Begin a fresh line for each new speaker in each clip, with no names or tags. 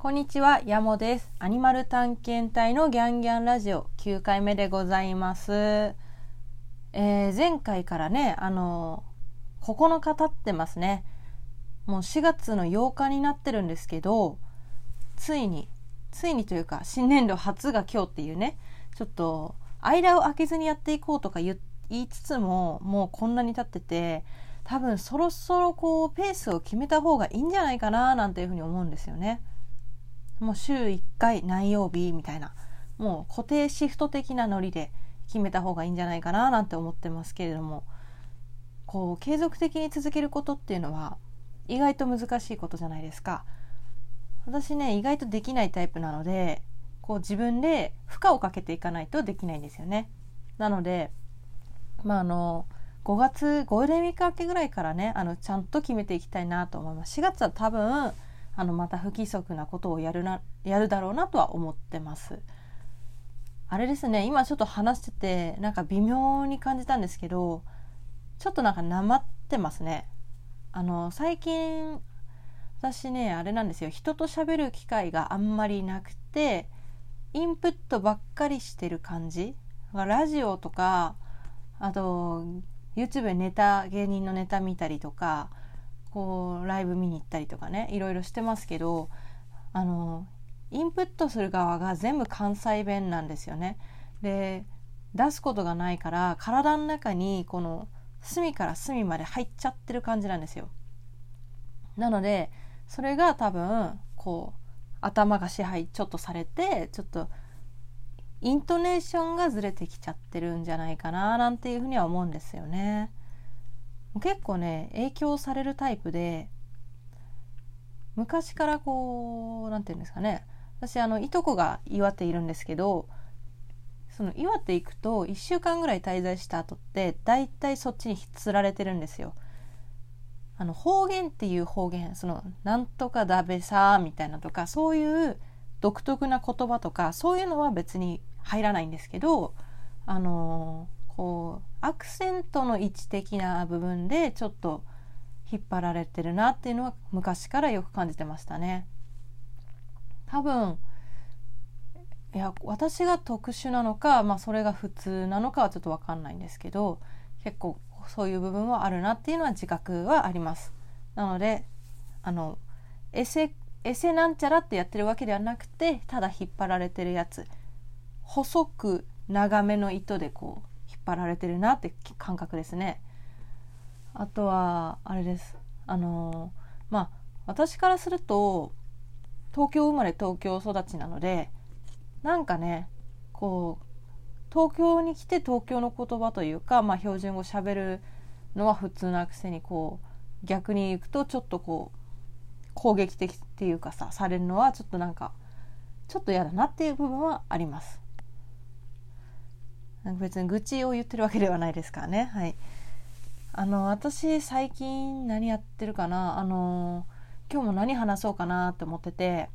こんにちは、ヤモです。アニマル探検隊のギャンギャンラジオ9回目でございます。えー、前回からね、あのー、9日経ってますね。もう4月の8日になってるんですけど、ついに、ついにというか、新年度初が今日っていうね、ちょっと、間を空けずにやっていこうとか言いつつも、もうこんなに経ってて、多分そろそろこう、ペースを決めた方がいいんじゃないかな、なんていうふうに思うんですよね。もう週1回何曜日みたいなもう固定シフト的なノリで決めた方がいいんじゃないかななんて思ってますけれどもこう継続的に続けることっていうのは意外と難しいことじゃないですか。私ね意外とできないタイプなのでこう自分で負荷をかけていかないとできないんですよね。なのでまああの5月ゴールデンウィーク明けぐらいからねあのちゃんと決めていきたいなと思います。4月は多分あのまた不規則なことをやるなやるだろうなとは思ってます。あれですね今ちょっと話しててなんか微妙に感じたんですけどちょっとなんかなまってますね。あの最近私ねあれなんですよ人と喋る機会があんまりなくてインプットばっかりしてる感じラジオとかあと YouTube でネタ芸人のネタ見たりとかこうライブ見に行ったりとかねいろいろしてますけどあのインプットする側が全部関西弁なんですよね。で出すことがないから体の中にこの隅から隅まで入っちゃってる感じなんですよ。なのでそれが多分こう頭が支配ちょっとされてちょっとイントネーションがずれてきちゃってるんじゃないかななんていうふうには思うんですよね。結構ね影響されるタイプで昔からこう何て言うんですかね私あのいとこが岩手いるんですけどその岩手行くと1週間ぐらい滞在した後って大体そっちにつられてるんですよ。あの方言っていう方言そのなんとかだべさみたいなとかそういう独特な言葉とかそういうのは別に入らないんですけどあのこうアクセントの位置的な部分でちょっと引っ張られてるなっていうのは昔からよく感じてましたね。多分いや私が特殊なのか、まあ、それが普通なのかはちょっと分かんないんですけど結構そういう部分はあるなっていうのは自覚はあります。なのであのエセエセなんちゃらってやってるわけではなくてただ引っ張られてるやつ細く長めの糸でこう張られてるなって感覚ですね。あとはあれですあのまあ私からすると東京生まれ東京育ちなのでなんかねこう東京に来て東京の言葉というか、まあ、標準語しゃべるのは普通なくせにこう逆に行くとちょっとこう攻撃的っていうかさされるのはちょっとなんかちょっと嫌だなっていう部分はあります。別に愚痴を言ってるわけではないですからね。はい。あの私最近何やってるかな？あの今日も何話そうかなって思ってて。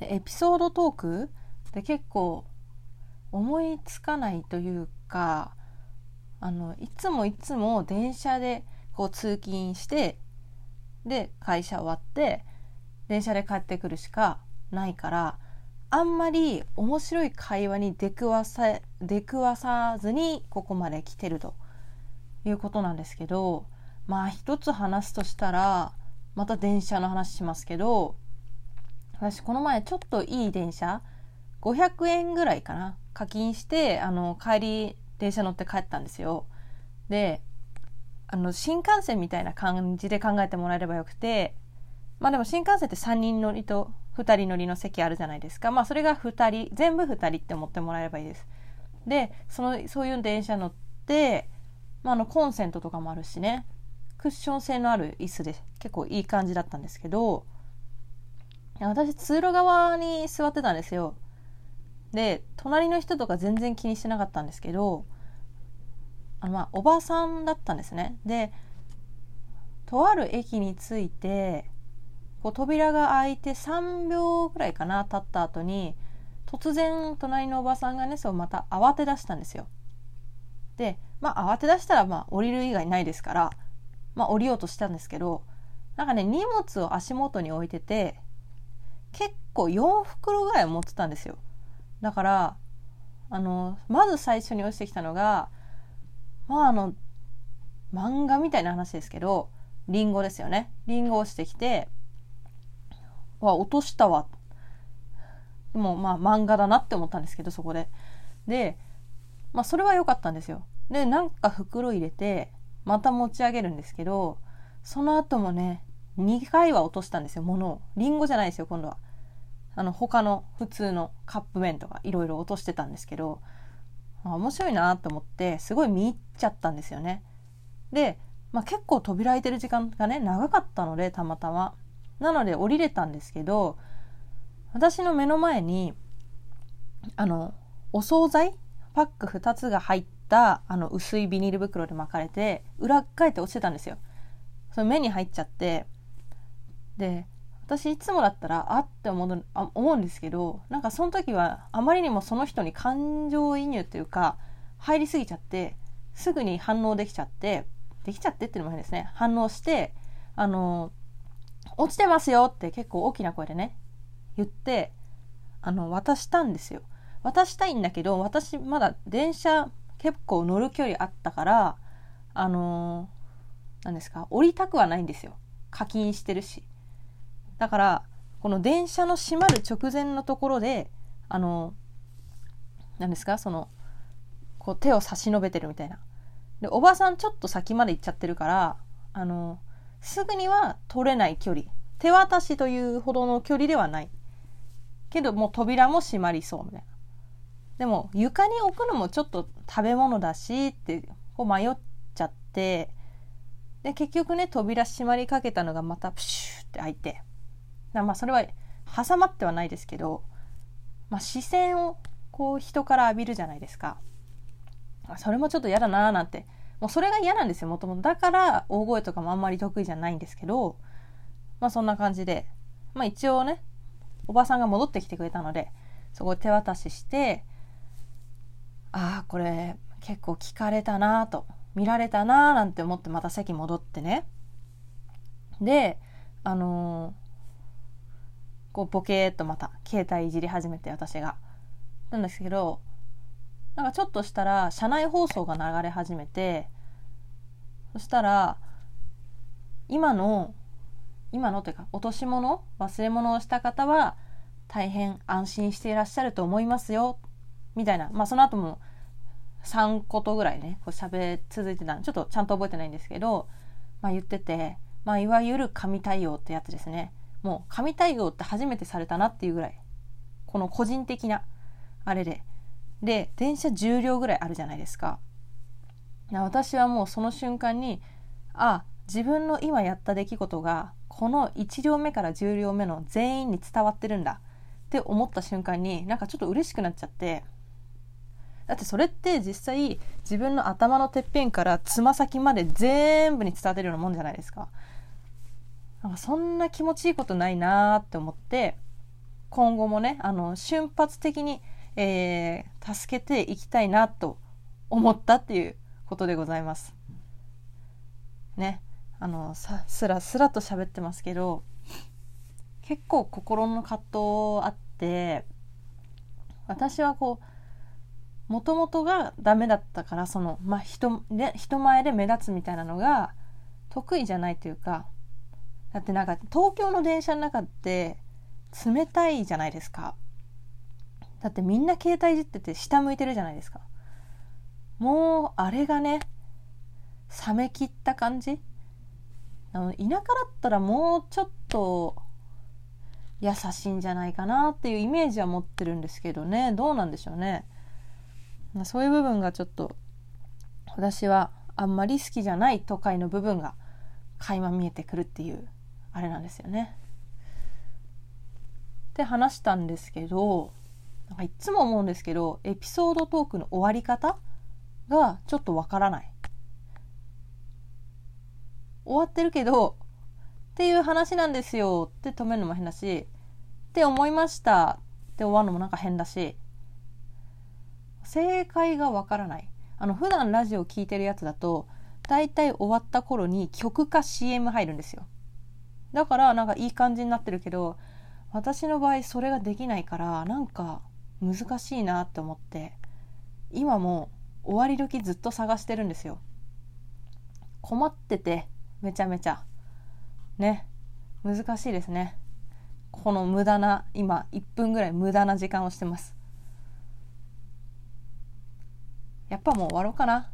エピソードトークで結構思いつかないというかあのいつもいつも電車でこう通勤してで会社終わって電車で帰ってくるしかないからあんまり面白い会話に出くわさ出くわさずにここまで来てるということなんですけどまあ一つ話すとしたらまた電車の話しますけど私この前ちょっといい電車500円ぐらいかな課金してあの帰り電車乗って帰ったんですよ。であの新幹線みたいな感じで考えてもらえればよくてまあでも新幹線って3人乗りと2人乗りの席あるじゃないですか。まあそれが2人全部2人って思ってもらえればいいです。でそのそういう電車乗って、まあ、あのコンセントとかもあるしね。クッション性のある椅子で結構いい感じだったんですけど私通路側に座ってたんですよ。で隣の人とか全然気にしてなかったんですけどあのまあおばさんだったんですね。でとある駅に着いてこう扉が開いて3秒ぐらいかな経った後に突然隣のおばさんがねそうまた慌て出したんですよ。でまあ慌て出したらまあ降りる以外ないですからまあ降りようとしたんですけどなんかね荷物を足元に置いてて結構4袋ぐらい持ってたんですよだからあのまず最初に落ちてきたのがまああの漫画みたいな話ですけどリンゴですよねリンゴ落ちてきてわ落としたわ。でもまあ漫画だなって思ったんですけどそこで。でまあそれは良かったんですよ。でなんか袋入れてまた持ち上げるんですけどその後もね2回は落としたんですよ。物を。リンゴじゃないですよ今度は。あの他の普通のカップ麺とかいろいろ落としてたんですけど面白いなと思ってすごい見入っちゃったんですよね。で、まあ、結構扉開いてる時間がね長かったのでたまたま。なので降りれたんですけど私の目の前にあのお惣菜パック2つが入ったあの薄いビニール袋で巻かれて裏返って落ちてたんですよ。その目に入っちゃって。で私いつもだったらあって思うあ思うんですけどなんかその時はあまりにもその人に感情移入っていうか入りすぎちゃってすぐに反応できちゃってできちゃってっていうのも変ですね。反応してあの落ちてますよって結構大きな声でね言ってあの渡したんですよ。渡したいんだけど私まだ電車結構乗る距離あったからあの何ですか降りたくはないんですよ。課金してるし。だからこの電車の閉まる直前のところであの何ですかそのこう手を差し伸べてるみたいな。でおばさんちょっと先まで行っちゃってるからあのすぐには取れない距離手渡しというほどの距離ではないけどもう扉も閉まりそうみたいなでも床に置くのもちょっと食べ物だしってこう迷っちゃって。で結局ね扉閉まりかけたのがまたプシューって開いて。まあそれは挟まってはないですけど、まあ、視線をこう人から浴びるじゃないですか。それもちょっと嫌だなーなんてもうそれが嫌なんですよもともとだから大声とかもあんまり得意じゃないんですけどまあそんな感じで。まあ一応ねおばさんが戻ってきてくれたのでそこ手渡ししてああこれ結構聞かれたなと見られたなーなんて思ってまた席戻ってね。であのこうボケーっとまた携帯いじり始めて私が。なんですけどなんかちょっとしたら車内放送が流れ始めてそしたら今の今のというか落とし物忘れ物をした方は大変安心していらっしゃると思いますよみたいな。まあその後も3ことぐらいねこう喋り続いてたちょっとちゃんと覚えてないんですけど、まあ、言ってて、まあ、いわゆる神対応ってやつですね。もう神対応って初めてされたなっていうぐらいこの個人的なあれで。で電車10両ぐらいあるじゃないですか私はもうその瞬間にあ自分の今やった出来事がこの1両目から10両目の全員に伝わってるんだって思った瞬間になんかちょっと嬉しくなっちゃってだってそれって実際自分の頭のてっぺんからつま先まで全部に伝わってるようなもんじゃないですか。なんかそんな気持ちいいことないなーって思って今後もねあの瞬発的に、えー、助けていきたいなと思ったっていうことでございます。ねあのさすらすらと喋ってますけど結構心の葛藤あって私はこうもともとがダメだったからその、まあ人、人人前で目立つみたいなのが得意じゃないというかだってなんか東京の電車の中って冷たいじゃないですかだってみんな携帯いじってて下向いてるじゃないですか。もうあれがね冷めきった感じ。あの田舎だったらもうちょっと優しいんじゃないかなっていうイメージは持ってるんですけどね。どうなんでしょうね。そういう部分がちょっと私はあんまり好きじゃない都会の部分が垣間見えてくるっていうあれなんですよね。って話したんですけどなんかいつも思うんですけどエピソードトークの終わり方がちょっとわからない。終わってるけどっていう話なんですよ。って止めるのも変だしって思いました。って終わるのもなんか変だし正解がわからない。あの普段ラジオ聞いてるやつだと大体終わった頃に曲か CM 入るんですよ。だからなんかいい感じになってるけど私の場合それができないからなんか難しいなって思って今も終わり時ずっと探してるんですよ。困っててめちゃめちゃ。ね。難しいですね。この無駄な今1分ぐらい無駄な時間をしてます。やっぱもう終わろうかな。っ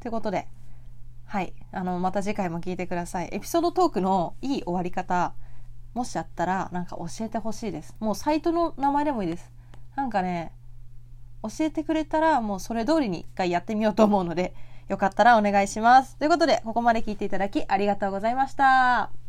てことで。はい。あのまた次回も聞いてください。エピソードトークのいい終わり方もしあったらなんか教えてほしいです。もうサイトの名前でもいいです。なんかね教えてくれたらもうそれ通りに一回やってみようと思うのでよかったらお願いします。ということでここまで聞いていただきありがとうございました。